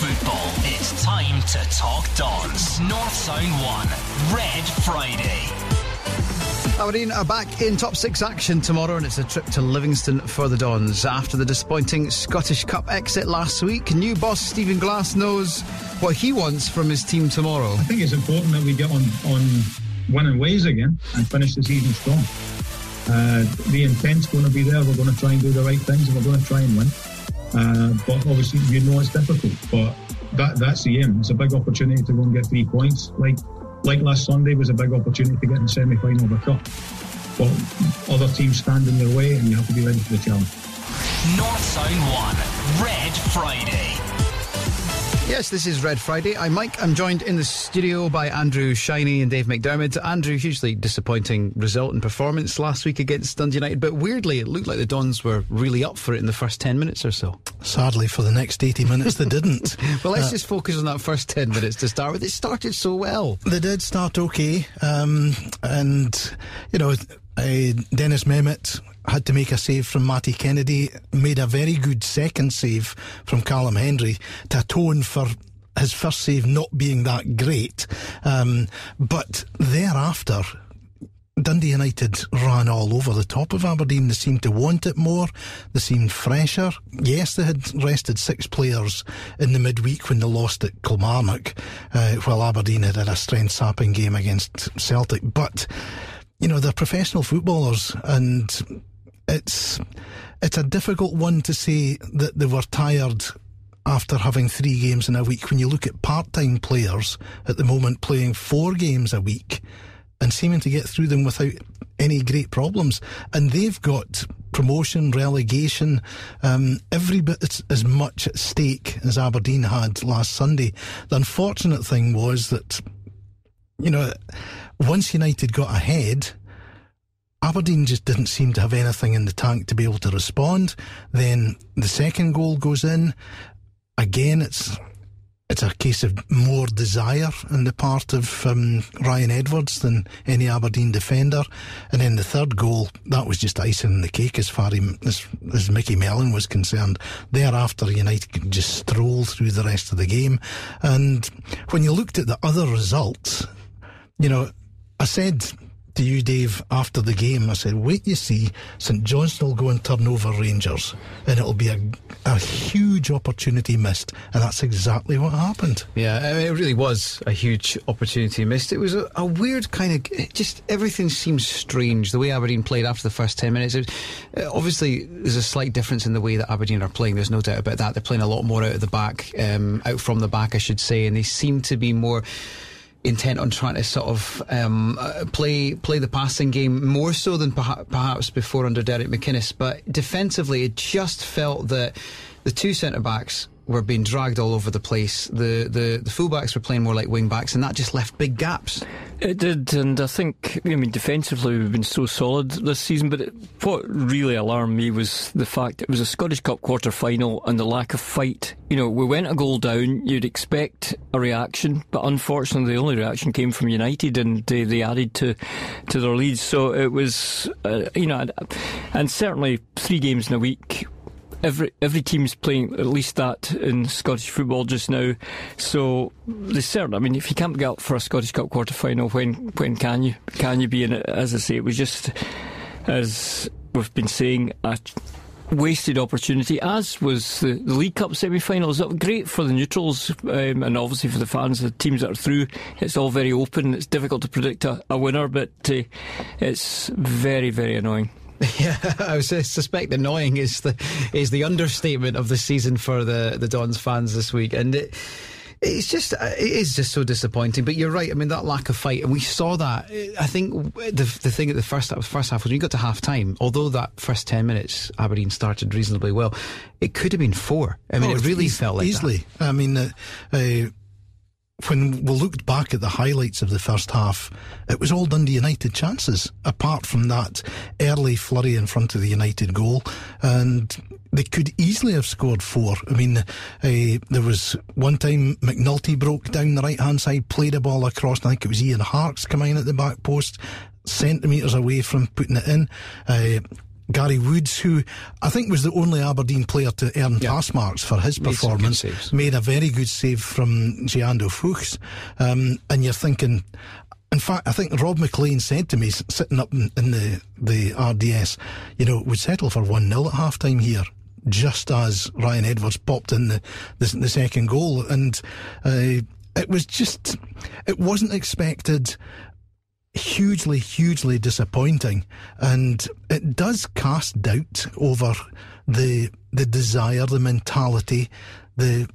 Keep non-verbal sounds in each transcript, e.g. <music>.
football. It's time to talk Dons. North Sound 1, Red Friday. Aberdeen are back in top six action tomorrow, and it's a trip to Livingston for the Dons. After the disappointing Scottish Cup exit last week, new boss Stephen Glass knows what he wants from his team tomorrow. I think it's important that we get on, on winning ways again and finish the season strong. Uh, the intent's going to be there. We're going to try and do the right things, and we're going to try and win. Uh, but obviously, you know it's difficult. But that that's the aim. It's a big opportunity to go and get three points. Like like last Sunday was a big opportunity to get in the semi final of a cup. But other teams stand in their way, and you have to be ready for the challenge. North Sound 1, Red Friday. Yes, this is Red Friday. I'm Mike. I'm joined in the studio by Andrew Shinie and Dave McDermott. Andrew, hugely disappointing result and performance last week against Dundee United, but weirdly, it looked like the Dons were really up for it in the first 10 minutes or so. Sadly, for the next 80 minutes, they didn't. <laughs> well, let's uh, just focus on that first 10 minutes to start with. It started so well. They did start okay. Um, and, you know, uh, Deniz Mehmet had to make a save from Matty Kennedy, made a very good second save from Callum Hendry to atone for his first save not being that great. Um, but thereafter, Dundee United ran all over the top of Aberdeen. They seemed to want it more. They seemed fresher. Yes, they had rested six players in the midweek when they lost at Kilmarnock, uh, while Aberdeen had had a strength sapping game against Celtic. But you know, they're professional footballers and it's it's a difficult one to say that they were tired after having three games in a week. When you look at part-time players at the moment playing four games a week and seeming to get through them without any great problems. And they've got promotion relegation um, every bit as much at stake as Aberdeen had last Sunday. The unfortunate thing was that you know once United got ahead, Aberdeen just didn't seem to have anything in the tank to be able to respond. Then the second goal goes in. Again, it's it's a case of more desire on the part of um, Ryan Edwards than any Aberdeen defender. And then the third goal, that was just icing on the cake as far as, as Micky Mellon was concerned. Thereafter, United just stroll through the rest of the game. And when you looked at the other results, you know, I said to you, Dave, after the game, I said, wait you see, St Johnstone will go and turn over Rangers, and it'll be a, a huge opportunity missed. And that's exactly what happened. Yeah, it really was a huge opportunity missed. It was a, a weird kind of, just everything seems strange. The way Aberdeen played after the first 10 minutes, was, uh, obviously, there's a slight difference in the way that Aberdeen are playing. There's no doubt about that. They're playing a lot more out of the back, um, out from the back, I should say, and they seem to be more intent on trying to sort of um, uh, play play the passing game more so than perhaps before under Derek McInnes. But defensively, it just felt that the two centre backs were being dragged all over the place. The, the the fullbacks were playing more like wing backs, and that just left big gaps. It did, and I think I mean defensively we've been so solid this season. But it, what really alarmed me was the fact it was a Scottish Cup quarter final and the lack of fight. You know, we went a goal down. You'd expect a reaction, but unfortunately, the only reaction came from United, and they, they added to to their leads. So it was, uh, you know, and certainly three games in a week every every team's playing at least that in Scottish football just now. So they certainly. I mean, if you can't get up for a Scottish Cup quarter final, when when can you can you be in it? As I say, it was just as we've been saying. A, wasted opportunity, as was the, the League Cup semi-finals. Great for the neutrals um, and obviously for the fans, the teams that are through. It's all very open. It's difficult to predict a, a winner, but uh, it's very, very annoying. <laughs> Yeah, I was, suspect annoying is the is the understatement of the season for the the Dons fans this week, and it, it's just uh, it is just so disappointing. But you're right. I mean that lack of fight, and we saw that. I think the the thing at the first first half was when you got to half time. Although that first ten minutes Aberdeen started reasonably well, it could have been four. I mean, oh, it really felt like easily. That. I mean. Uh, uh, when we looked back at the highlights of the first half, it was all Dundee United chances, apart from that early flurry in front of the United goal. And they could easily have scored four. I mean, uh, there was one time McNulty broke down the right hand side, played a ball across, and I think it was Ian Harkes coming in at the back post, centimetres away from putting it in. Uh, Gary Woods, who I think was the only Aberdeen player to earn Yeah. pass marks for his Made performance, made a very good save from Jeando Fuchs. Um, and you're thinking, in fact, I think Rob McLean said to me, sitting up in, in the, the RDS, you know, we'd settle for 1 0 at half time here. Just as Ryan Edwards popped in the, the, the second goal. And uh, it was just, it wasn't expected hugely, hugely disappointing, and it does cast doubt over the the desire, the mentality, the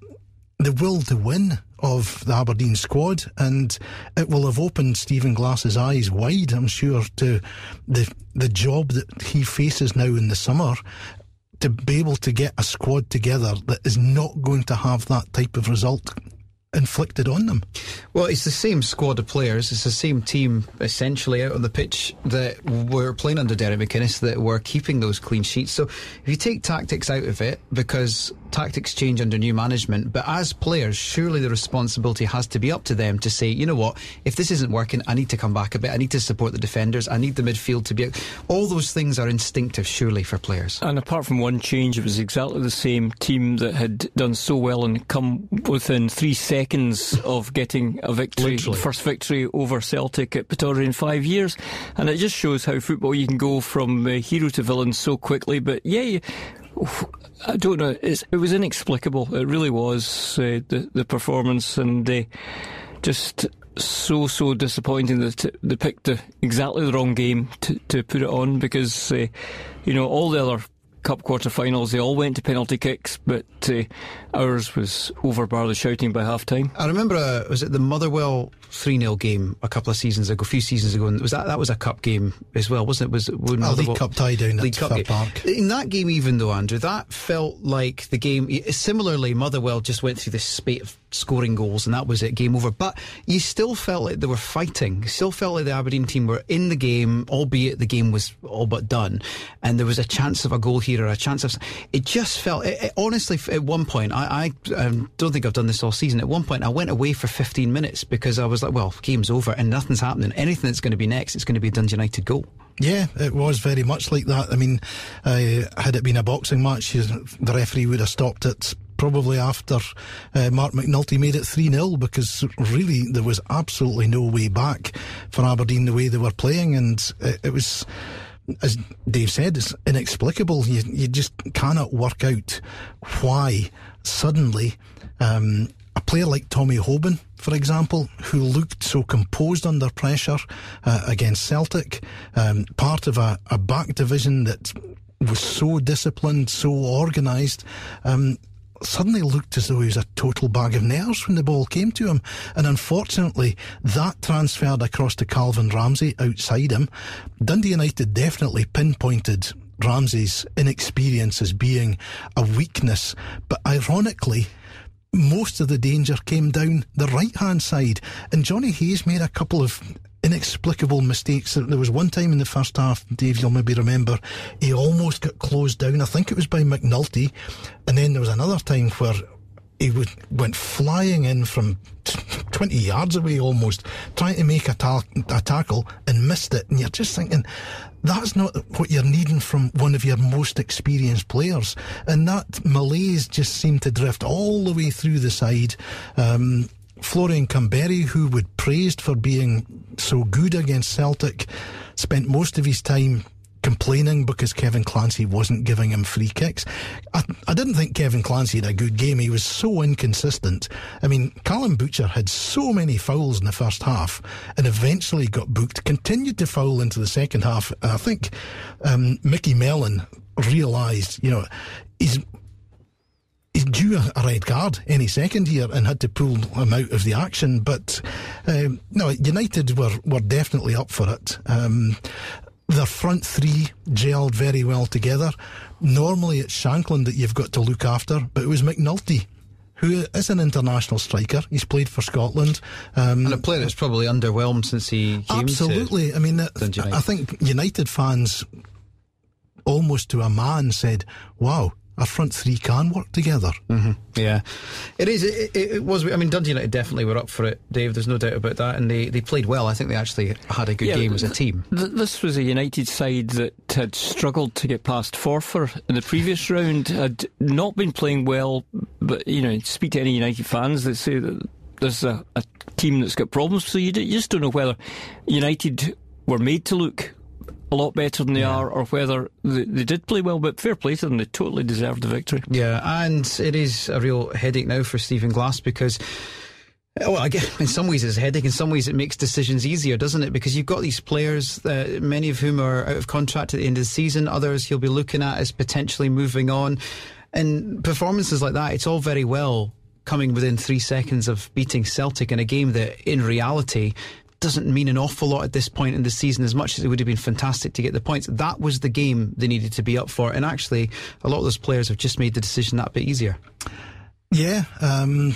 the will to win of the Aberdeen squad, and it will have opened Stephen Glass's eyes wide, I'm sure, to the the job that he faces now in the summer. To be able to get a squad together that is not going to have that type of result inflicted on them. Well, it's the same squad of players. It's the same team essentially out on the pitch that were playing under Derek McInnes that were keeping those clean sheets. So if you take tactics out of it, because tactics change under new management, but as players, surely the responsibility has to be up to them to say, you know what, if this isn't working, I need to come back a bit. I need to support the defenders. I need the midfield to be. All those things are instinctive, surely, for players. And apart from one change, it was exactly the same team that had done so well and come within three seconds <laughs> of getting a victory, Literally. first victory over Celtic at Pittodrie in five years. And it just shows how football you can go from uh, hero to villain so quickly. But yeah, I don't know. It's, it was inexplicable. It really was uh, the the performance and uh, just so so disappointing that they picked the, exactly the wrong game to to put it on because uh, you know all the other cup quarter-finals they all went to penalty kicks, but uh, ours was over bar the shouting by half time. I remember, uh, was it the Motherwell 3 0 game a couple of seasons ago, a few seasons ago? And was that that was a cup game as well, wasn't it? Was it when A Motherwell- League Cup tie down League at Cup game. Park. In that game, even though, Andrew, that felt like the game. Similarly, Motherwell just went through this spate of scoring goals and that was it, game over. But you still felt like they were fighting. You still felt like the Aberdeen team were in the game, albeit the game was all but done. And there was a chance of a goal here or a chance of. It just felt. It, it- honestly, at one point, I, I um, don't think I've done this all season. At one point, I went away for 15 minutes because I was like, well, game's over and nothing's happening. Anything that's going to be next, it's going to be a Dundee United goal. Yeah, it was very much like that. I mean, uh, had it been a boxing match, the referee would have stopped it probably after uh, Marc McNulty made it 3 0 because really there was absolutely no way back for Aberdeen the way they were playing, and it, it was. As Dave said, it's inexplicable. You, you just cannot work out why suddenly um, a player like Tommy Hoban, for example, who looked so composed under pressure uh, against Celtic, um, part of a, a back division that was so disciplined, so organised, um, suddenly looked as though he was a total bag of nerves when the ball came to him. And unfortunately, that transferred across to Calvin Ramsay outside him. Dundee United definitely pinpointed Ramsay's inexperience as being a weakness, but ironically, most of the danger came down the right hand side, and Jonny Hayes made a couple of inexplicable mistakes. There was one time in the first half, Dave, you'll maybe remember, he almost got closed down. I think it was by McNulty, and then there was another time where he would, went flying in from t- 20 yards away almost, trying to make a, ta- a tackle and missed it. And you're just thinking, that's not what you're needing from one of your most experienced players. And that malaise just seemed to drift all the way through the side. Um, Florian Kamberi, who would praised for being so good against Celtic, spent most of his time complaining because Kevin Clancy wasn't giving him free kicks. I, I didn't think Kevin Clancy had a good game. He was so inconsistent. I mean, Callum Butcher had so many fouls in the first half and eventually got booked, continued to foul into the second half. And I think um, Micky Mellon realised, you know, he's due a, red card any second here and had to pull him out of the action. But um, no, United were, were definitely up for it. Um, their front three gelled very well together. Normally it's Shankland that you've got to look after, but it was McNulty. Who is an international striker? He's played for Scotland. Um, And a player that's probably underwhelmed since he came Absolutely. to I mean, I think United fans almost to a man said, wow, our front three can work together. Mm-hmm. Yeah, it is. It, it, it, was. I mean, Dundee United definitely were up for it, Dave. There's no doubt about that, and they, they played well. I think they actually had a good yeah, game as a team. Th- this was a United side that had struggled to get past Forfar in the previous <laughs> round. Had not been playing well, but you know, speak to any United fans that say that there's a, a team that's got problems. So you, d- you just don't know whether United were made to look a lot better than they yeah. are, or whether they, they, did play well. But fair play to them; they totally deserved the victory. Yeah, and it is a real headache now for Stephen Glass because. Well, I guess in some ways it's a headache. In some ways it makes decisions easier, doesn't it? Because you've got these players, uh, many of whom are out of contract at the end of the season. Others he'll be looking at as potentially moving on. And performances like that, it's all very well coming within three seconds of beating Celtic in a game that, in reality, doesn't mean an awful lot at this point in the season as much as it would have been fantastic to get the points. That was the game they needed to be up for. And actually, a lot of those players have just made the decision that bit easier. Yeah. Um,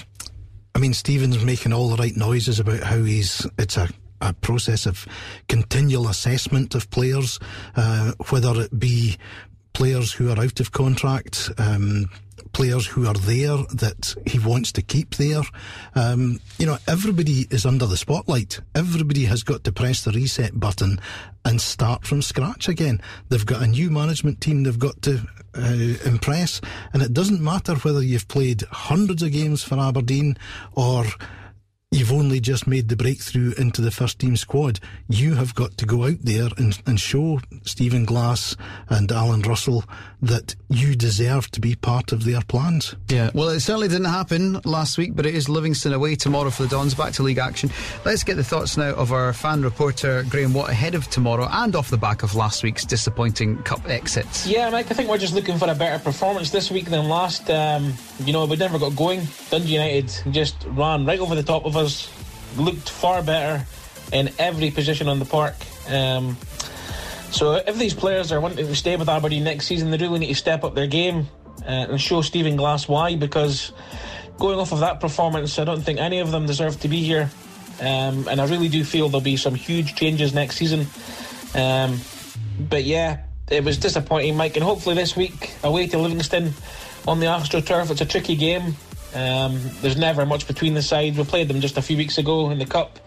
I mean, Stephen's making all the right noises about how he's, it's a, a process of continual assessment of players, uh, whether it be players who are out of contract, um, players who are there that he wants to keep there. Um, you know, everybody is under the spotlight. Everybody has got to press the reset button and start from scratch again. They've got a new management team they've got to uh, impress, and it doesn't matter whether you've played hundreds of games for Aberdeen or you've only just made the breakthrough into the first team squad. You have got to go out there and, and show Stephen Glass and Allan Russell that you deserve to be part of their plans. Yeah, well, it certainly didn't happen last week, but it is Livingston away tomorrow for the Dons. Back to league action. Let's get the thoughts now of our fan reporter Graham Watt ahead of tomorrow and off the back of last week's disappointing cup exits. Yeah, Mike, I think we're just looking for a better performance this week than last. Um, you know, we never got going. Dundee United just ran right over the top of us, looked far better in every position on the park. Um, so if these players are wanting to stay with Aberdeen next season, they really need to step up their game uh, and show Stephen Glass why. Because going off of that performance, I don't think any of them deserve to be here. Um, and I really do feel there'll be some huge changes next season. Um, but yeah, it was disappointing, Mike. And hopefully this week, away to Livingston on the AstroTurf, it's a tricky game. Um, there's never much between the sides. We played them just a few weeks ago in the Cup.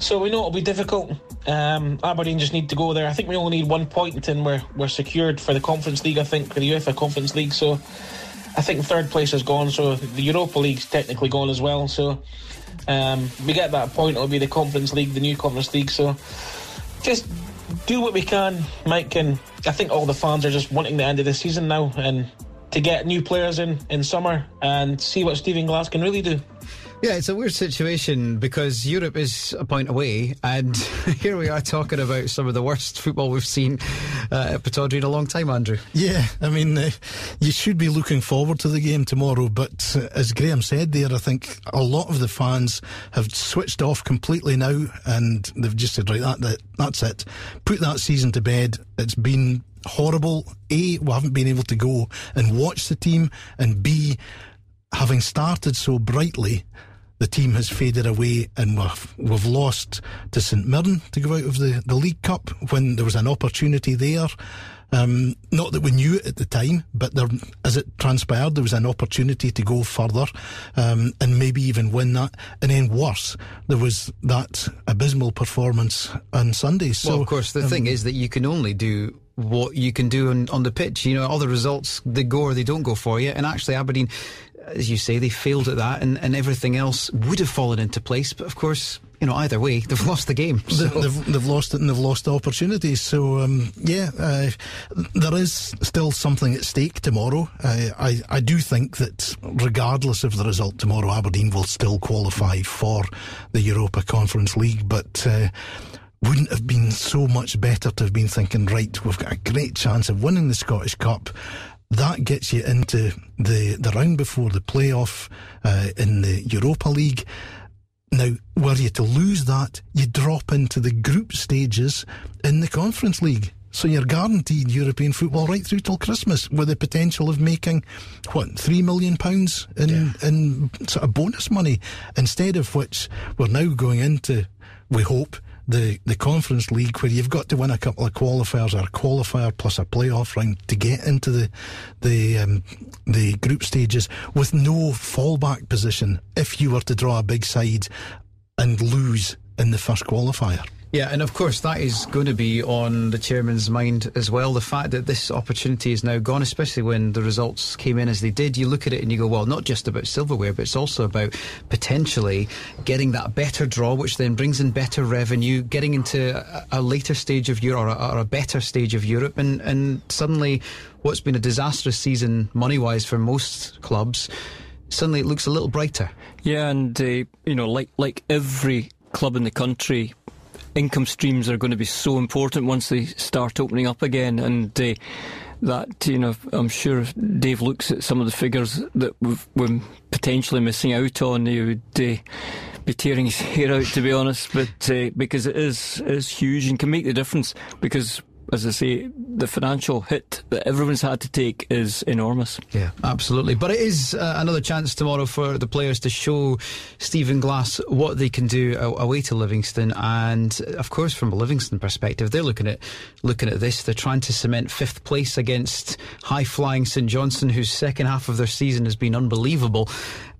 So we know it'll be difficult. Um, Aberdeen just need to go there. I think we only need one point and we're we're secured for the Conference League. I think for the UEFA Conference League. So I think third place is gone. So the Europa League's technically gone as well. So um, we get that point. It'll be the Conference League, the new Conference League. So just do what we can, Mike. And I think all the fans are just wanting the end of the season now and to get new players in in summer and see what Stephen Glass can really do. Yeah, it's a weird situation because Europe is a point away, and <laughs> here we are talking about some of the worst football we've seen uh, at Pittodrie in a long time, Andrew. Yeah, I mean, uh, you should be looking forward to the game tomorrow, but uh, as Graham said there, I think a lot of the fans have switched off completely now, and they've just said, right, that, that that's it. Put that season to bed. It's been horrible. A, we haven't been able to go and watch the team, and B, having started so brightly, the team has faded away and we've, we've lost to St Mirren to go out of the, the League Cup when there was an opportunity there. Um, not that we knew it at the time, but there, as it transpired, there was an opportunity to go further um, and maybe even win that. And then worse, there was that abysmal performance on Sunday. So, well, of course, the um, thing is that you can only do what you can do on, on the pitch. You know, all the results, they go or they don't go for you. And actually, Aberdeen as you say, they failed at that, and, and everything else would have fallen into place. But of course, you know, either way, they've lost the game. So. They've, they've, lost it and they've lost the opportunity. So, um, yeah, uh, there is still something at stake tomorrow. Uh, I, I do think that regardless of the result tomorrow, Aberdeen will still qualify for the Europa Conference League. But uh, wouldn't have been so much better to have been thinking, right, we've got a great chance of winning the Scottish Cup that gets you into the, the round before the playoff uh, in the Europa League. Now, were you to lose that, you drop into the group stages in the Conference League. So you're guaranteed European football right through till Christmas, with the potential of making what three million pounds in yeah. in sort of bonus money. Instead of which, we're now going into, we hope, the, the Conference League where you've got to win a couple of qualifiers or a qualifier plus a playoff round to get into the the um, the group stages with no fallback position if you were to draw a big side and lose in the first qualifier. Yeah, and of course that is going to be on the chairman's mind as well. The fact that this opportunity is now gone, especially when the results came in as they did, you look at it and you go, well, not just about silverware, but it's also about potentially getting that better draw, which then brings in better revenue, getting into a, later stage of Europe or a, or a better stage of Europe, and and suddenly what's been a disastrous season money wise for most clubs, suddenly it looks a little brighter. Yeah, and uh, you know, like like every club in the country income streams are going to be so important once they start opening up again. And uh, that, you know, I'm sure Dave looks at some of the figures that we're potentially missing out on. He would uh, be tearing his hair out, to be honest, but uh, because it is is huge and can make the difference. Because as I say, the financial hit that everyone's had to take is enormous. Yeah, absolutely. But it is uh, another chance tomorrow for the players to show Stephen Glass what they can do away to Livingston. And of course, from a Livingston perspective, they're looking at looking at this. They're trying to cement fifth place against high flying St Johnstone, whose second half of their season has been unbelievable.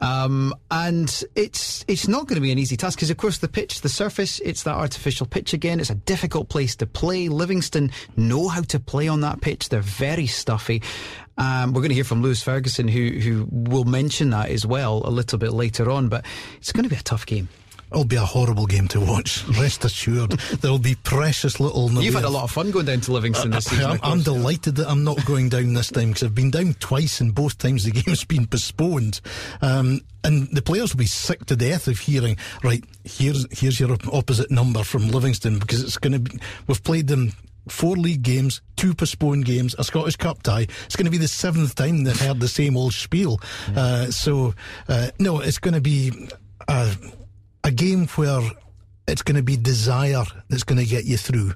Um, and it's it's not going to be an easy task because, of course, the pitch, the surface, it's that artificial pitch again. It's a difficult place to play. Livingston know how to play on that pitch. They're very stuffy. Um, we're going to hear from Lewis Ferguson, who who will mention that as well a little bit later on. But it's going to be a tough game. It'll be a horrible game to watch. <laughs> Rest assured, there'll be precious little. You've had a lot of fun going down to Livingston this season. I'm, I'm delighted that I'm not going down this time because I've been down twice, and both times the <laughs> game's been postponed. Um, and the players will be sick to death of hearing, right, here's here's your opposite number from Livingston because it's going to be. We've played them four league games, two postponed games, a Scottish Cup tie. It's going to be the seventh time they've heard the same old spiel. Uh, so, uh, no, it's going to be. Uh, a game where it's going to be desire that's going to get you through.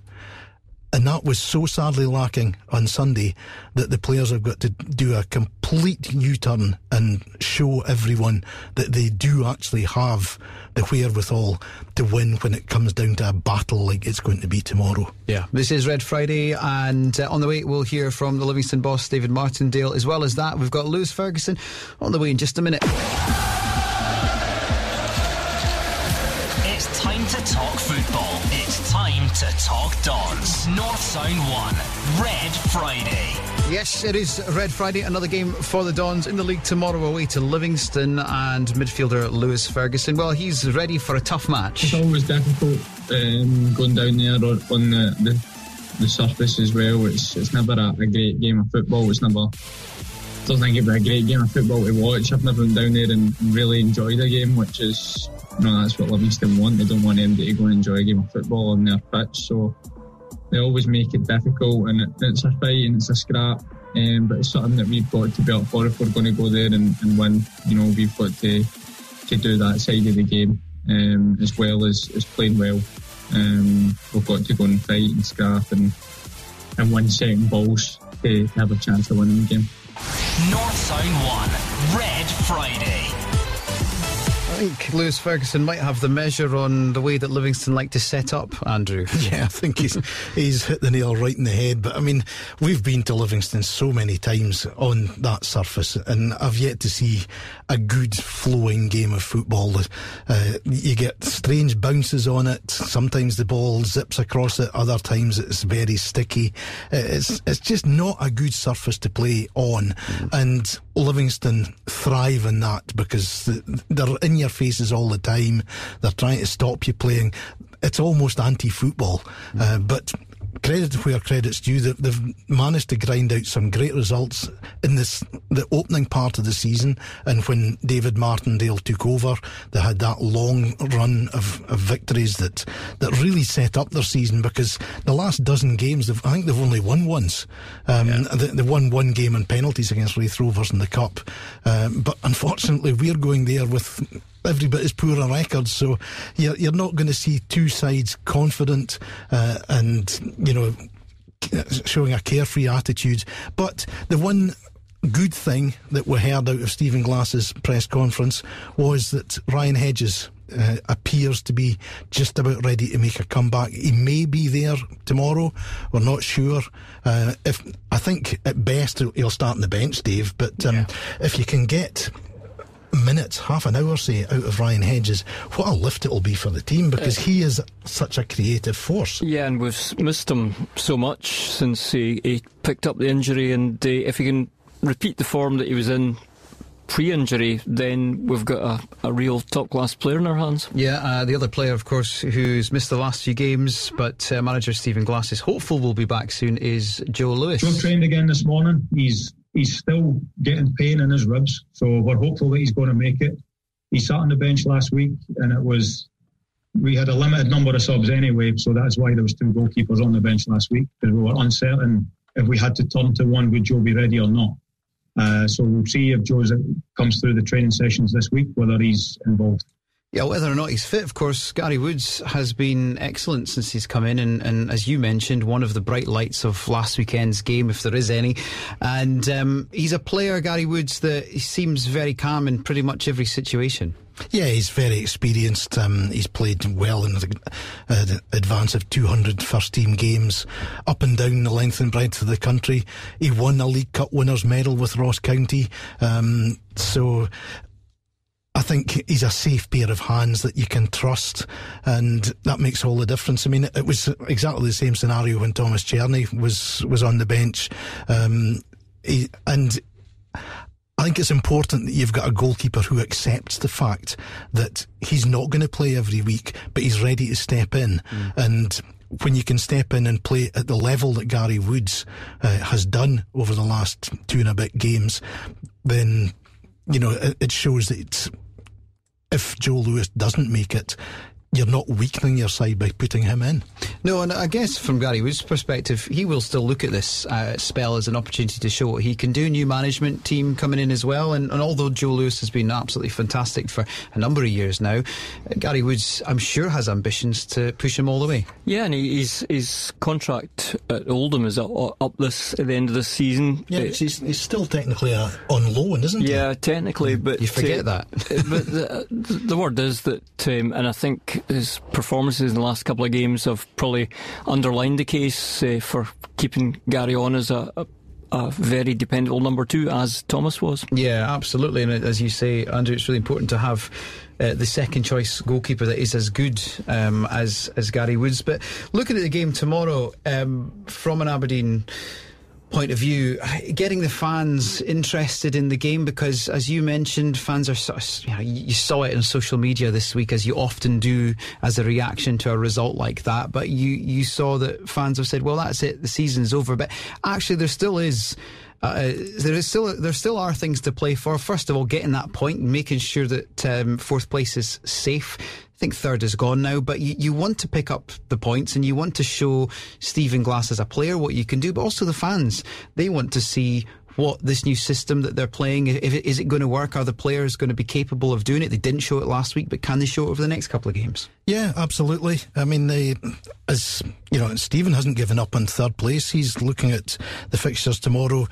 And that was so sadly lacking on Sunday that the players have got to do a complete U turn and show everyone that they do actually have the wherewithal to win when it comes down to a battle like it's going to be tomorrow. Yeah, this is Red Friday, and uh, on the way we'll hear from the Livingston boss, David Martindale. As well as that, we've got Lewis Ferguson on the way in just a minute. To talk Dons. North Sound 1, Red Friday. Yes, it is Red Friday. Another game for the Dons in the league tomorrow away to Livingston and midfielder Lewis Ferguson. Well, he's ready for a tough match. It's always difficult um, going down there on the, the, the, surface as well. It's, it's never a, a great game of football. It's never doesn't think it'd be a great game of football to watch. I've never been down there and really enjoyed a game, which is no, that's what Livingston want. They don't want anybody to go and enjoy a game of football on their pitch. So they always make it difficult, and it, it's a fight and it's a scrap. Um, but it's something that we've got to be up for if we're going to go there and, and win. You know, we've got to to do that side of the game um, as well as, as playing well. Um, we've got to go and fight and scrap and and win second balls to have a chance of winning the game. North Sound 1, Red Friday think Lewis Ferguson might have the measure on the way that Livingston like to set up, Andrew. <laughs> Yeah, I think he's he's hit the nail right in the head. But I mean, we've been to Livingston so many times on that surface, and I've yet to see a good flowing game of football. Uh, you get strange bounces on it. Sometimes the ball zips across it. Other times it's very sticky. Uh, it's it's just not a good surface to play on, mm. and Livingston thrive in that because they're in your faces all the time. They're trying to stop you playing. It's almost anti-football, uh, but credit where credit's due. They've managed to grind out some great results in this the opening part of the season, and when David Martindale took over, they had that long run of, of victories that that really set up their season. Because the last dozen games, I think they've only won once. Um, yeah. they, they, won one game in penalties against Raith Rovers in the cup, um, but unfortunately, we're going there with every bit as poor a record. So you're, you're not going to see two sides confident uh, and, you know, showing a carefree attitude. But the one good thing that we heard out of Stephen Glass's press conference was that Ryan Hedges uh, appears to be just about ready to make a comeback. He may be there tomorrow. We're not sure. Uh, if I think at best he'll start on the bench, Dave. But um, yeah. if you can get minutes, half an hour, say, out of Ryan Hedges, what a lift it'll be for the team because uh, he is such a creative force. Yeah, and we've missed him so much since he, he picked up the injury. And uh, if he can repeat the form that he was in pre-injury, then we've got a, a real top-class player in our hands. Yeah, uh, the other player, of course, who's missed the last few games, but uh, manager Stephen Glass is hopeful will be back soon, is Joe Lewis. Joe trained again this morning. He's he's still getting pain in his ribs, so we're hopeful that he's going to make it. He sat on the bench last week, and it was we had a limited number of subs anyway, so that's why there was two goalkeepers on the bench last week because we were uncertain if we had to turn to one, would Joe be ready or not? Uh, so we'll see if Joe comes through the training sessions this week, whether he's involved. Yeah, whether or not he's fit, of course, Gary Woods has been excellent since he's come in, and, and as you mentioned, one of the bright lights of last weekend's game, if there is any. And um, he's a player, Gary Woods, that seems very calm in pretty much every situation. Yeah, he's very experienced. Um, he's played well in the uh, advance of 200 first team games up and down the length and breadth of the country. He won a League Cup winners' medal with Ross County. Um, so I think he's a safe pair of hands that you can trust, and that makes all the difference. I mean, it was exactly the same scenario when Thomas Cerny was was on the bench, um, he, and I think it's important that you've got a goalkeeper who accepts the fact that he's not going to play every week, but he's ready to step in, mm. and when you can step in and play at the level that Gary Woods uh, has done over the last two and a bit games, then you know it, it shows that if Joe Lewis doesn't make it, you're not weakening your side by putting him in. No, and I guess from Gary Wood's perspective, he will still look at this uh, spell as an opportunity to show what he can do. New management team coming in as well, and, and although Joe Lewis has been absolutely fantastic for a number of years now, uh, Gary Woods, I'm sure, has ambitions to push him all the way. Yeah, and his his contract at Oldham is up, up this at the end of the season. Yeah, he's, he's still technically uh, on loan, isn't he? Yeah, technically, but you forget uh, that. <laughs> but the, the, word is that, um, and I think his performances in the last couple of games have probably underlined the case uh, for keeping Gary on as a, a a very dependable number two, as Thomas was. Yeah, absolutely. And as you say, Andrew, it's really important to have uh, the second choice goalkeeper that is as good um, as as Gary Woods. But looking at the game tomorrow, um, from an Aberdeen point of view, getting the fans interested in the game because, as you mentioned, fans are sort of, you know, you saw it on social media this week, as you often do as a reaction to a result like that. But you, you saw that fans have said, well, that's it, the season's over. But actually, there still is. Uh, there is still there still are things to play for. First of all, getting that point, making sure that um, fourth place is safe I think third is gone now, but you, you want to pick up the points and you want to show Stephen Glass as a player what you can do, but also the fans. They want to see what this new system that they're playing if it, is it going to work? Are the players going to be capable of doing it? They didn't show it last week but can they show it over the next couple of games? Yeah absolutely. I mean they as you know stephen hasn't given up on third place. He's looking at the fixtures tomorrow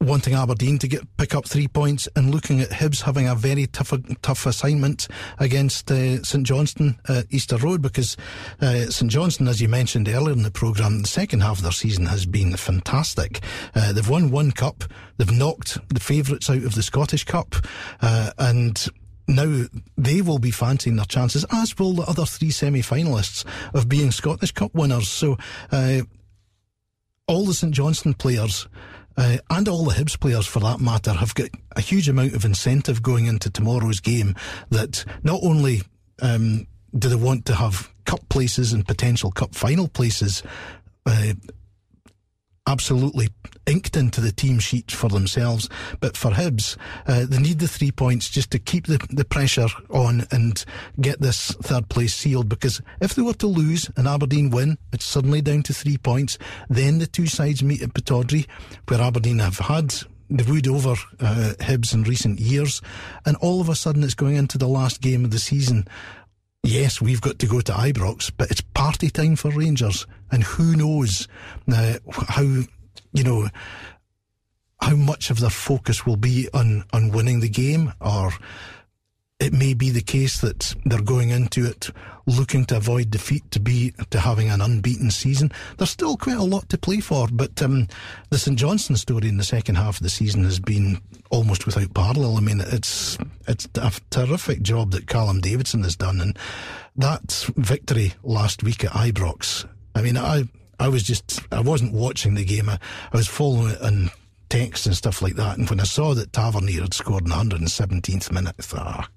wanting Aberdeen to get pick up three points and looking at Hibs having a very tough tough assignment against uh, St Johnstone at Easter Road because uh, St Johnstone, as you mentioned earlier in the programme, the second half of their season has been fantastic. Uh, they've won one cup, they've knocked the favourites out of the Scottish Cup, uh, and now they will be fancying their chances, as will the other three semi-finalists of being Scottish Cup winners. So uh, all the St Johnstone players uh, and all the Hibs players for that matter have got a huge amount of incentive going into tomorrow's game that not only um, do they want to have cup places and potential cup final places uh, absolutely inked into the team sheet for themselves. But for Hibs, uh, they need the three points just to keep the, the pressure on and get this third place sealed. Because if they were to lose and Aberdeen win, it's suddenly down to three points. Then the two sides meet at Pittodrie, where Aberdeen have had the wood over uh, Hibs in recent years, and all of a sudden it's going into the last game of the season yes, we've got to go to Ibrox, but it's party time for Rangers, and who knows uh, how you know how much of their focus will be on on winning the game or it may be the case that they're going into it looking to avoid defeat to be to having an unbeaten season. There's still quite a lot to play for, but um, the St Johnstone story in the second half of the season has been almost without parallel. I mean, it's it's a terrific job that Callum Davidson has done, and that victory last week at Ibrox. I mean, I I was just I wasn't watching the game. I, I was following it on text and stuff like that. And when I saw that Tavernier had scored in the 117th minute, I thought, ah,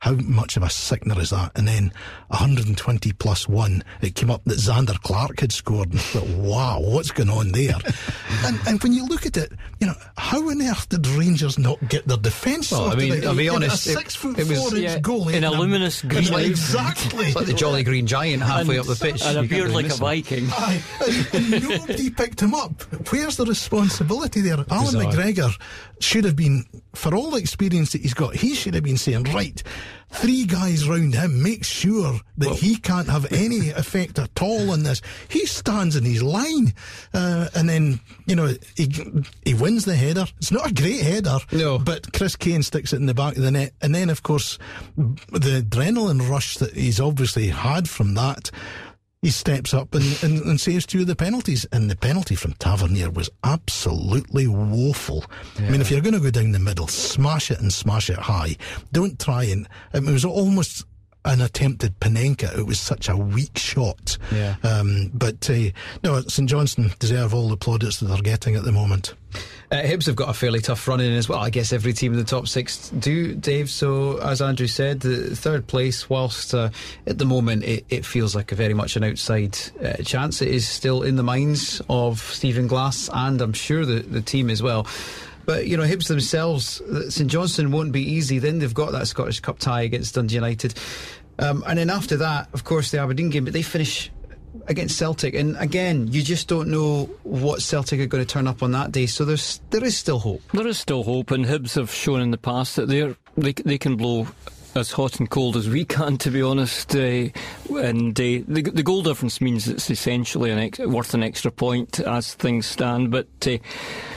how much of a sickener is that? And then 120 plus one, it came up that Zander Clark had scored. And I thought, wow, what's going on there? <laughs> and, and when you look at it, you know, how on earth did Rangers not get their defence well, I mean, I'll be honest, a six foot it was, four inch yeah, goal in a luminous <laughs> green Like, outfit. exactly. It's like the Jolly Green Giant halfway and, up the pitch. and You can't appeared really like a. Viking. <laughs> Aye, and, and nobody picked him up. Where's the responsibility there? Alan Bizarre. McGregor should have been, for all the experience that he's got, he should have been saying, right, three guys round him, make sure that he can't have any <laughs> effect at all on this. He stands in his line, uh, and then you know he he wins the header. It's not a great header, No. but Chris Kane sticks it in the back of the net, and then of course the adrenaline rush that he's obviously had from that. He steps up and, and, and saves two of the penalties. And the penalty from Tavernier was absolutely woeful. I mean, if you're going to go down the middle, smash it and smash it high. Don't try and. I mean, it was almost an attempted Panenka. It was such a weak shot. Yeah. Um, but uh, no, St Johnstone deserve all the plaudits that they're getting at the moment. Uh, Hibs have got a fairly tough run in as well. I guess every team in the top six do, Dave. So, as Andrew said, the third place, whilst uh, at the moment it, it feels like a very much an outside uh, chance, it is still in the minds of Stephen Glass and I'm sure the, the team as well. But, you know, Hibs themselves, uh, St Johnstone won't be easy. Then they've got that Scottish Cup tie against Dundee United. Um, and then after that, of course, the Aberdeen game, but they finish against Celtic, and again, you just don't know what Celtic are going to turn up on that day. So there's there is still hope. There is still hope, and Hibs have shown in the past that they're they they can blow as hot and cold as we can, to be honest. Uh, and uh, the the goal difference means it's essentially an ex- worth an extra point as things stand. But uh,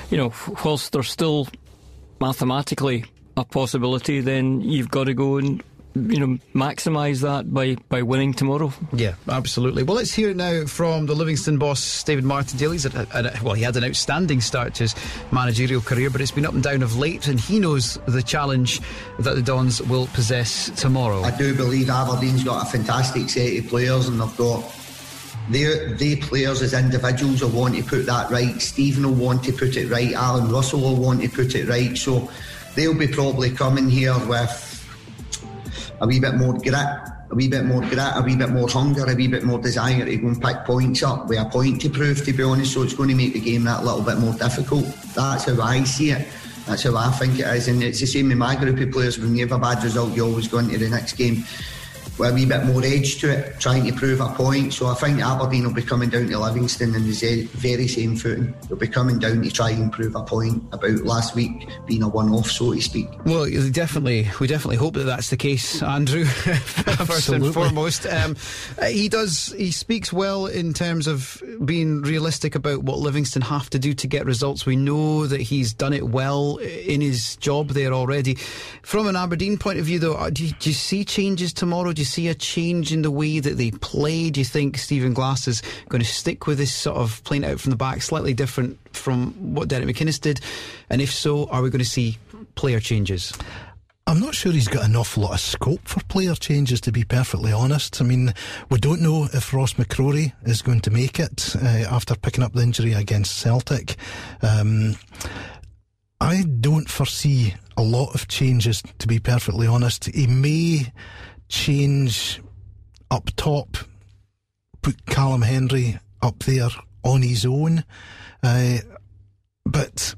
you know, whilst there's still mathematically a possibility, then you've got to go and you know maximise that by by winning tomorrow. Yeah, absolutely. Well, let's hear it now from the Livingston boss, David Martindale. He's a, a, a- well, he had an outstanding start to his managerial career, but it's been up and down of late, and he knows the challenge that the Dons will possess tomorrow. I do believe Aberdeen's got a fantastic set of players and they've got their their players as individuals will want to put that right. Stephen will want to put it right. Allan Russell will want to put it right. So they'll be probably coming here with a wee bit more grit, a wee bit more grit, a wee bit more hunger, a wee bit more desire to go and pick points up with a point to prove, to be honest. So it's going to make the game that little bit more difficult. That's how I see it. That's how I think it is. And it's the same with my group of players. When you have a bad result, you always go into the next game with a wee bit more edge to it, trying to prove a point. So I think Aberdeen will be coming down to Livingston in the very same footing. They'll be coming down to try and prove a point about last week being a one-off, so to speak. Well, definitely, we definitely hope that that's the case, Andrew. <laughs> First and foremost, um, he does. He speaks well in terms of being realistic about what Livingston have to do to get results. We know that he's done it well in his job there already. From an Aberdeen point of view, though, uh, do you, do you see changes tomorrow? Do you see a change in the way that they play? Do you think Stephen Glass is going to stick with this sort of playing out from the back, slightly different from what Derek McInnes did? And if so, are we going to see player changes? I'm not sure he's got an awful lot of scope for player changes, to be perfectly honest. I mean, we don't know if Ross McCrorie is going to make it uh, after picking up the injury against Celtic. Um, I don't foresee a lot of changes, to be perfectly honest. He may change up top, put Callum Hendry up there on his own, uh, but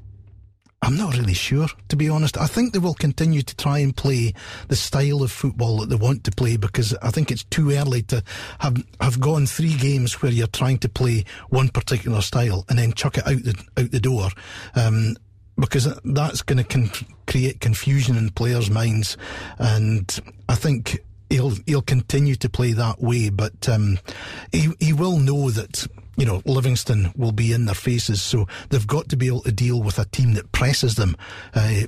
I'm not really sure, to be honest. I think they will continue to try and play the style of football that they want to play because I think it's too early to have have gone three games where you're trying to play one particular style and then chuck it out the out the door. Um, because that's going to con- create confusion in players' minds, and I think he'll he'll continue to play that way. But um, he he will know that you know Livingston will be in their faces, so they've got to be able to deal with a team that presses them. Uh,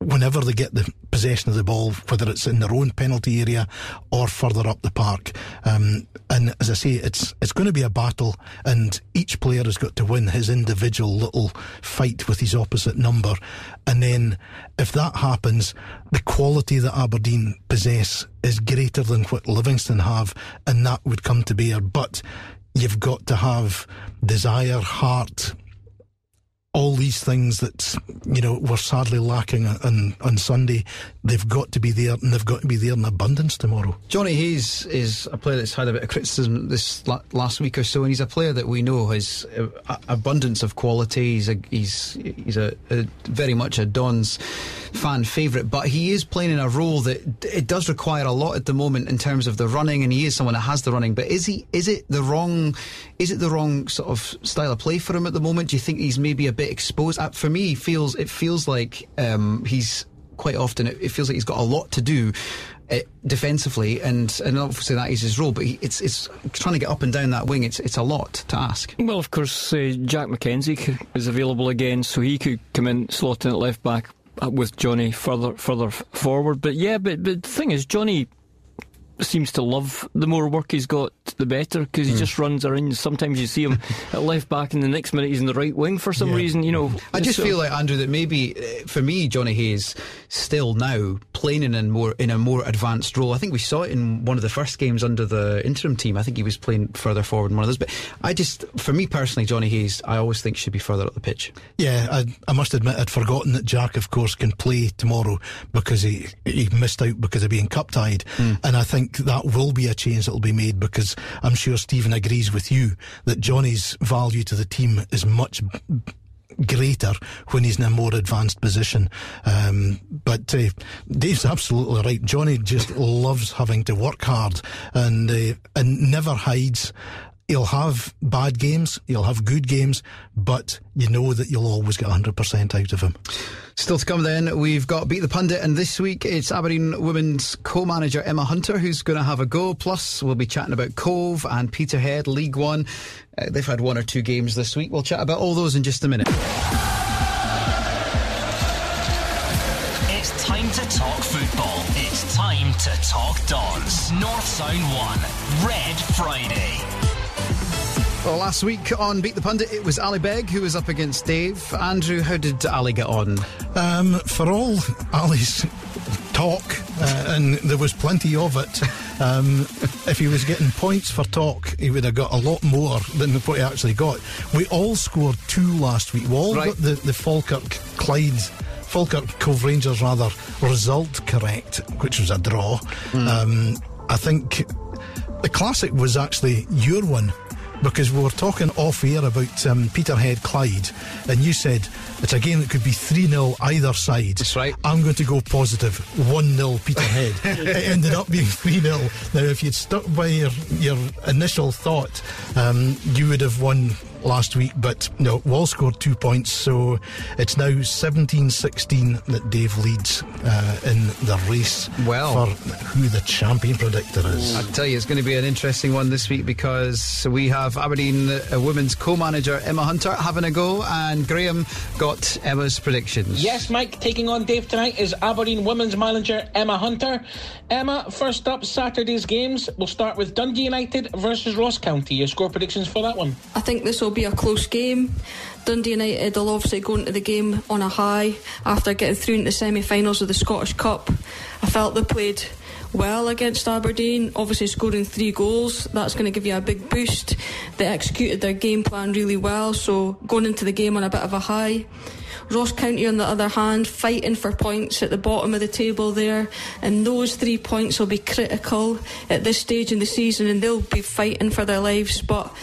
whenever they get the possession of the ball, whether it's in their own penalty area or further up the park. Um, and as I say, it's it's going to be a battle, and each player has got to win his individual little fight with his opposite number. And then, if that happens, the quality that Aberdeen possess is greater than what Livingston have, and that would come to bear. But you've got to have desire, heart, all these things that you know were sadly lacking on on Sunday, they've got to be there, and they've got to be there in abundance tomorrow. Jonny Hayes is a player that's had a bit of criticism this last week or so, and he's a player that we know has abundance of quality. He's a he's he's a, a very much a Don's fan favourite, but he is playing in a role that it does require a lot at the moment in terms of the running, and he is someone that has the running. But is he? Is it the wrong? Is it the wrong sort of style of play for him at the moment? Do you think he's maybe a bit exposed? Uh, for me, feels it feels like um, he's quite often it, feels like he's got a lot to do uh, defensively, and and obviously that is his role. But he, it's it's trying to get up and down that wing. It's it's a lot to ask. Well, of course, uh, Jack McKenzie is available again, so he could come in slotting at left back uh, with Jonny further further forward. But yeah, but, but the thing is, Jonny seems to love the more work he's got, the better because he mm. just runs around. Sometimes you see him <laughs> at left back, and the next minute he's in the right wing for some yeah. reason. You know, I just so feel like Andrew that maybe uh, for me, Jonny Hayes still now playing in a more in a more advanced role. I think we saw it in one of the first games under the interim team. I think he was playing further forward in one of those. But I just, for me personally, Jonny Hayes, I always think should be further up the pitch. Yeah, I, I must admit I'd forgotten that Jack, of course, can play tomorrow because he he missed out because of being cup tied, mm. and I think that will be a change that will be made because I'm sure Stephen agrees with you that Jonny's value to the team is much greater when he's in a more advanced position. Um, but uh, Dave's absolutely right. Jonny just loves having to work hard and uh, and never hides. He'll have bad games, he'll have good games, but you know that you'll always get 100% out of him. Still to come then, we've got Beat the Pundit, and this week it's Aberdeen Women's co manager Emma Hunter who's going to have a go. Plus, we'll be chatting about Cove and Peterhead, League One. Uh, they've had one or two games this week. We'll chat about all those in just a minute. It's time to talk football. It's time to talk Dons. North Sound 1, Red Friday. Well, last week on Beat the Pundit, it was Ali Beg who was up against Dave. Andrew, how did Ali get on? Um, for all Ali's talk, uh, and there was plenty of it. Um, if he was getting points for talk, he would have got a lot more than what he actually got. We all scored two last week. We all right. got the, the Falkirk Clyde. Falkirk Cove Rangers, rather, result correct, which was a draw. Mm. Um, I think the classic was actually your one because we were talking off air about um, Peterhead Clyde, and you said it's a game that could be 3 0 either side. That's right. I'm going to go positive 1 0 Peterhead. <laughs> it ended up being 3 0. Now, if you'd stuck by your, your initial thought, um, you would have won last week, but no, Wall scored two points, so it's now 17 16 that Dave leads uh, in the race well, for who the champion predictor is. I tell you, it's going to be an interesting one this week because we have Aberdeen uh, women's co manager Emma Hunter having a go, and Graham got Emma's predictions. Yes, Mike, taking on Dave tonight is Aberdeen women's manager Emma Hunter. Emma, first up, Saturday's games. We'll start with Dundee United versus Ross County. Your score predictions for that one? I think this will be a close game. Dundee United uh, will obviously go into the game on a high after getting through into the semi finals of the Scottish Cup. I felt they played well against Aberdeen, obviously scoring three goals. That's going to give you a big boost. They executed their game plan really well, so going into the game on a bit of a high. Ross County, on the other hand, fighting for points at the bottom of the table there, and those three points will be critical at this stage in the season, and they'll be fighting for their lives. But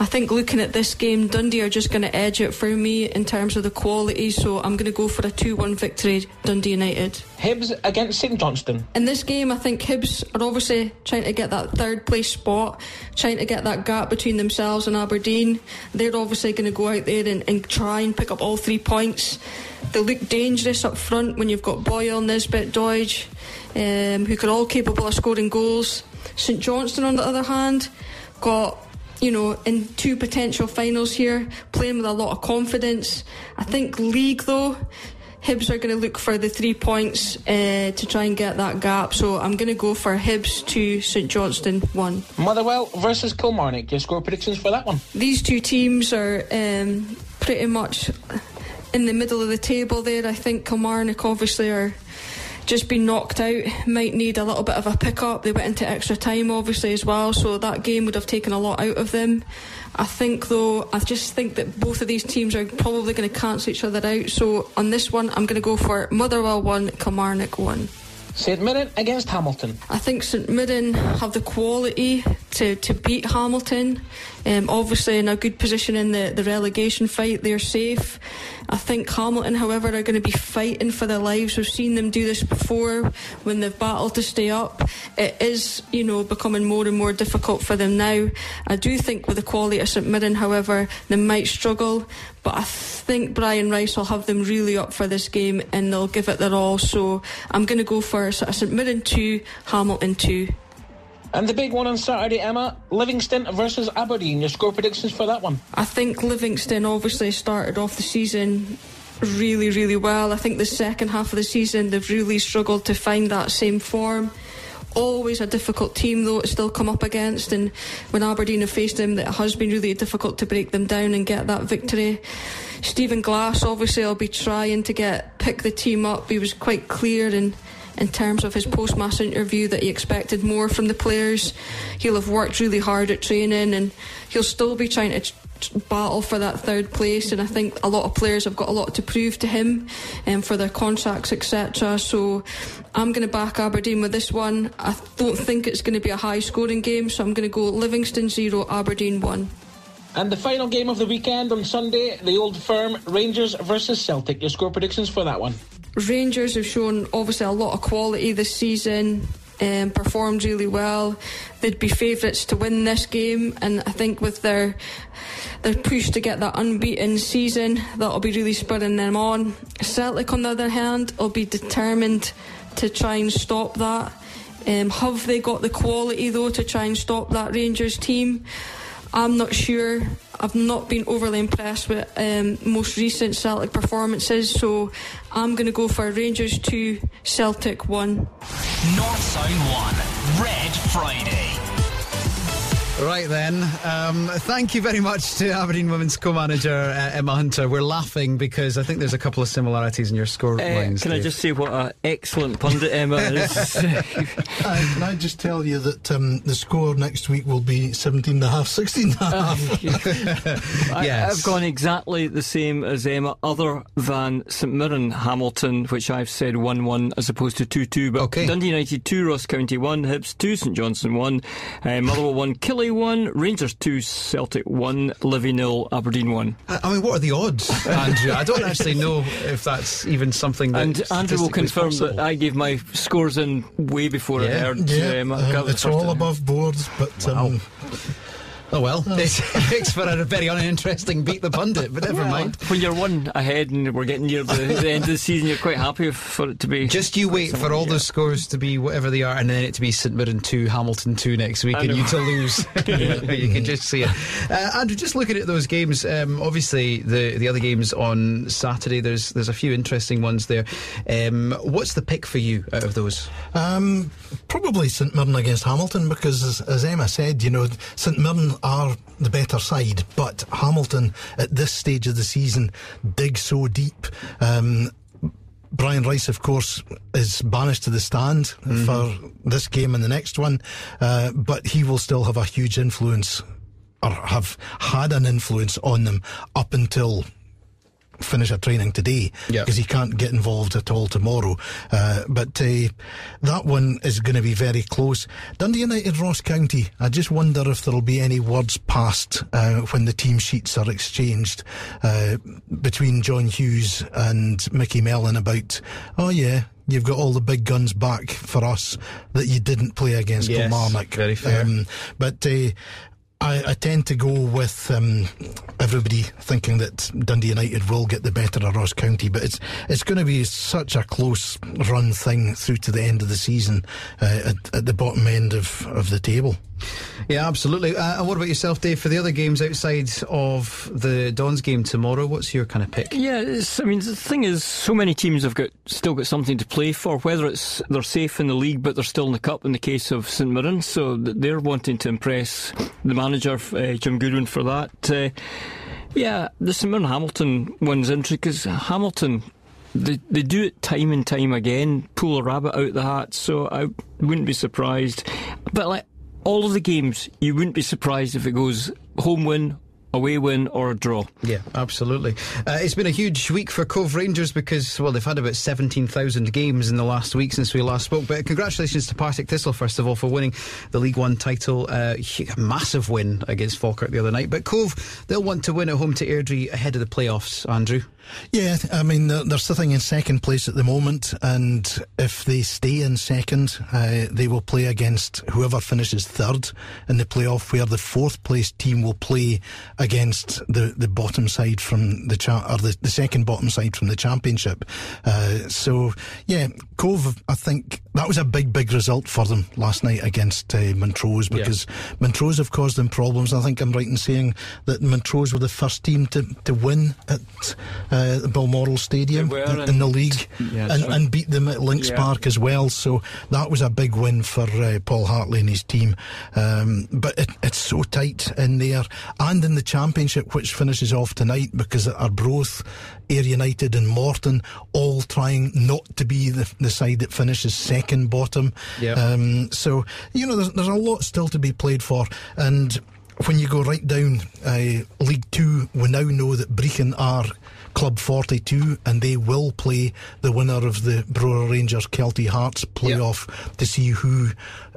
I think looking at this game, Dundee are just going to edge it for me in terms of the quality, so I'm going to go for a 2 1 victory, Dundee United. Hibs against St Johnstone. In this game, I think Hibs are obviously trying to get that third place spot, trying to get that gap between themselves and Aberdeen. They're obviously going to go out there and, and try and pick up all three points. They look dangerous up front when you've got Boyle, Nisbet, Doidge, um, who are all capable of scoring goals. St Johnstone, on the other hand, got you know, in two potential finals here, playing with a lot of confidence. I think league though, Hibs are going to look for the three points uh, to try and get that gap. So I'm going to go for Hibs 2, St Johnstone 1. Motherwell versus Kilmarnock. Your score predictions for that one? These two teams are um, pretty much in the middle of the table there. I think Kilmarnock obviously are just been knocked out, might need a little bit of a pick up. They went into extra time obviously as well, so that game would have taken a lot out of them. I think though, I just think that both of these teams are probably going to cancel each other out. So on this one, I'm going to go for Motherwell 1, Kilmarnock 1. St Mirren against Hamilton. I think St Mirren have the quality to, to beat Hamilton. Um, obviously, in a good position in the, the relegation fight, they're safe. I think Hamilton, however, are going to be fighting for their lives. We've seen them do this before when they've battled to stay up. It is, you know, becoming more and more difficult for them now. I do think with the quality of St Mirren, however, they might struggle. But I think Brian Rice will have them really up for this game and they'll give it their all. So I'm going to go for St Mirren 2, Hamilton 2. And the big one on Saturday, Emma, Livingston versus Aberdeen. Your score predictions for that one? I think Livingston obviously started off the season really, really well. I think the second half of the season they've really struggled to find that same form. Always a difficult team though to still come up against, and when Aberdeen have faced them, it has been really difficult to break them down and get that victory. Stephen Glass obviously will be trying to get pick the team up. He was quite clear and in terms of his post match interview that he expected more from the players. He'll have worked really hard at training and he'll still be trying to battle for that third place. And I think a lot of players have got a lot to prove to him and um, for their contracts etc so I'm going to back Aberdeen with this one. I don't think it's going to be a high scoring game so I'm going to go Livingston 0 Aberdeen 1 and the final game of the weekend on Sunday the old firm Rangers versus Celtic. Your score predictions for that one Rangers have shown obviously a lot of quality this season. Um, performed really well. They'd be favourites to win this game, and I think with their their push to get that unbeaten season, that'll be really spurring them on. Celtic, on the other hand, will be determined to try and stop that. Um, have they got the quality though to try and stop that Rangers team? I'm not sure. I've not been overly impressed with um, most recent Celtic performances, so I'm going to go for Rangers 2, Celtic 1. North Sound 1, Red Friday. Right then, um, thank you very much to Aberdeen Women's co-manager uh, Emma Hunter. We're laughing because I think there's a couple of similarities in your score uh, lines. Can Dave. I just say what an excellent pundit Emma <laughs> is? uh, can I just tell you that um, the score next week will be 17 and a half, 16 and a half. <laughs> yes. I, have gone exactly the same as Emma, other than St Mirren Hamilton, which I've said 1-1 as opposed to 2-2. But okay. Dundee United 2, Ross County 1, Hibs 2, St Johnstone 1, uh, Motherwell 1, Killie 1, Rangers 2, Celtic 1, Livy 0, Aberdeen 1. I mean, what are the odds, <laughs> Andrew? I don't actually know if that's even something that. And Andrew will confirm possible. that I gave my scores in way before yeah. I heard. Yeah, um, um, it's all above board, but. Wow. Um, Oh well, <laughs> it makes for a very uninteresting beat the pundit, but never mind. When you're one ahead and we're getting near the, the, end of the season, you're quite happy for it to be. Just you wait for all yeah. those scores to be whatever they are, and then it to be St Mirren two, Hamilton two next week, and you to lose. <laughs> <laughs> you can just see it. Uh, Andrew, just looking at those games, um, obviously the the other games on Saturday. There's there's a few interesting ones there. Um, what's the pick for you out of those? Um, probably St Mirren against Hamilton because, as, as Emma said, you know St Mirren are the better side, but Hamilton at this stage of the season dig so deep. Um, Brian Rice, of course, is banished to the stand mm-hmm. for this game and the next one, uh, but he will still have a huge influence or have had an influence on them up until finish a training today because he can't get involved at all tomorrow. Uh, but uh, that one is going to be very close. Dundee United Ross County. I just wonder if there'll be any words passed uh, when the team sheets are exchanged uh, between John Hughes and Micky Mellon about, oh yeah, you've got all the big guns back for us that you didn't play against yes, Kilmarnock. Very fair. Um, but uh, I, I, tend to go with um, everybody thinking that Dundee United will get the better of Ross County, but it's it's going to be such a close run thing through to the end of the season uh, at, at, the bottom end of, of the table. Yeah, absolutely. Uh, and what about yourself, Dave? For the other games outside of the Dons game tomorrow, what's your kind of pick? Yeah, I mean, the thing is, so many teams have got still got something to play for. Whether it's they're safe in the league, but they're still in the cup. In the case of St Mirren, so they're wanting to impress the manager uh, Jim Goodwin for that. Uh, yeah, the St Mirren Hamilton one's interesting because Hamilton they, they do it time and time again, pull a rabbit out the hat, so I wouldn't be surprised. But like all of the games, you wouldn't be surprised if it goes home win, away win or a draw. Yeah, absolutely. Uh, it's been a huge week for Cove Rangers because, well, they've had about 17,000 games in the last week since we last spoke. But congratulations to Partick Thistle, first of all, for winning the League One title. Uh, massive win against Falkirk the other night. But Cove, they'll want to win at home to Airdrie ahead of the playoffs, Andrew. Yeah, I mean, they're, sitting in second place at the moment, and if they stay in second, uh, they will play against whoever finishes third in the playoff, where the fourth place team will play against the, the bottom side from the cha- or the, the second bottom side from the championship. Uh, so, yeah, Cove, I think that was a big, big result for them last night against uh, Montrose because yeah. Montrose have caused them problems. I think I'm right in saying that Montrose were the first team to, to win at. Uh, Balmoral Stadium in, in, the league yeah, and, and, beat them at Links yeah. Park as well. So that was a big win for uh, Paul Hartley and his team. Um, but it, it's so tight in there and in the Championship, which finishes off tonight because Arbroath, Ayr United, and Morton all trying not to be the, the side that finishes second bottom. Yep. Um, so, you know, there's, there's a lot still to be played for. And when you go right down uh, League Two, we now know that Brechin are Club 42, and they will play the winner of the Brora Rangers Kelty Hearts playoff yep. to see who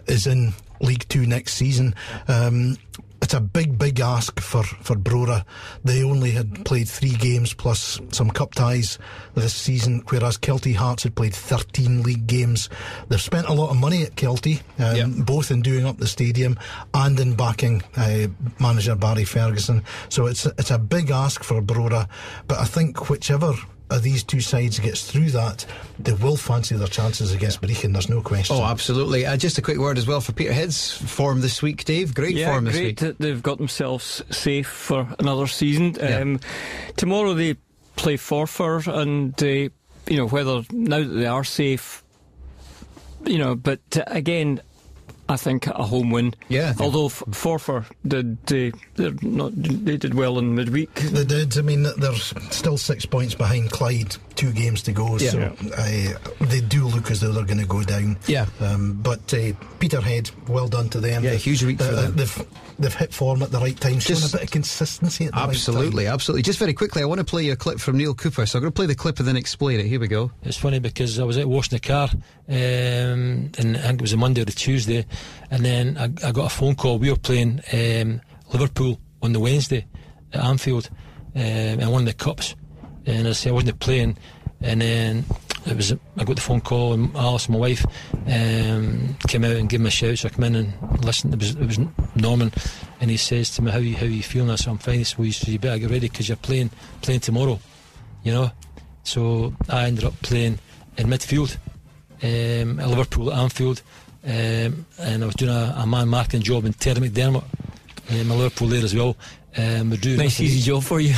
is in League Two next season. Um, it's a big, big ask for, for Brora. They only had played three games plus some cup ties this season, whereas Kelty Hearts had played 13 league games. They've spent a lot of money at Kelty, um, yep. both in doing up the stadium and in backing uh, manager Barry Ferguson. So it's, it's a big ask for Brora, but I think whichever of these two sides gets through that, they will fancy their chances against Brechin. There's no question. Oh, absolutely. Uh, just a quick word as well for Peter Peterhead's form this week, Dave. Great yeah, form this great week. That they've got themselves safe for another season. Um, Tomorrow they play Forfar, and uh, you know whether now that they are safe, you know. But uh, again, I think a home win. Yeah. Although Forfar did uh, they're not they did well in midweek. They did. I mean, they're still six points behind Clyde. Two games to go, yeah. so uh, they do look as though they're going to go down. Yeah. Um, but uh, Peterhead, well done to them. Yeah, huge week for them. They've they've hit form at the right time, showing Just, a bit of consistency at the absolutely, right absolutely. Just very quickly, I want to play you a clip from Neale Cooper, so I'm going to play the clip and then explain it. Here we go. It's funny because I was out washing the car, um, and I think it was a Monday or a Tuesday, and then I, I got a phone call. We were playing um, Liverpool on the Wednesday at Anfield, um, and one of the cups, and I said I wasn't playing, and then it was I got the phone call and Alice, my wife, um, came out and gave me a shout. So I come in and listened. It was it was Norman, and he says to me, "How you how you feeling?" I said, "I'm fine." He said, well, you better get ready because you're playing playing tomorrow, you know. So I ended up playing in midfield um, at Liverpool at Anfield, um, and I was doing a, a man marking job in Terry McDermott, um, Liverpool there as well. Um, we do nice easy job for you.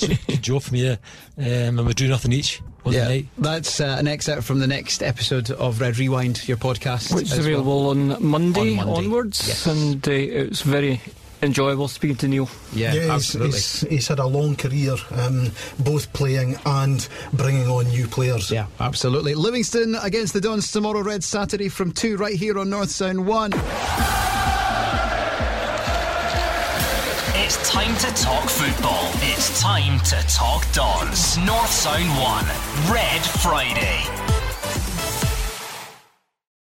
<laughs> Good job for me, yeah. Um, and we do nothing each yeah, that's uh, an excerpt from the next episode of Red Rewind, your podcast, which is available well. on, Monday on, Monday onwards, yes. and uh, it's very enjoyable speaking to Neale. Yeah, yeah absolutely. He's, he's, he's, had a long career, um, both playing and bringing on new players. Yeah, absolutely. Livingston against the Dons tomorrow, Red Saturday from two, right here on North Sound One. It's time to talk football. It's time to talk Dons. North Sound 1, Red Friday.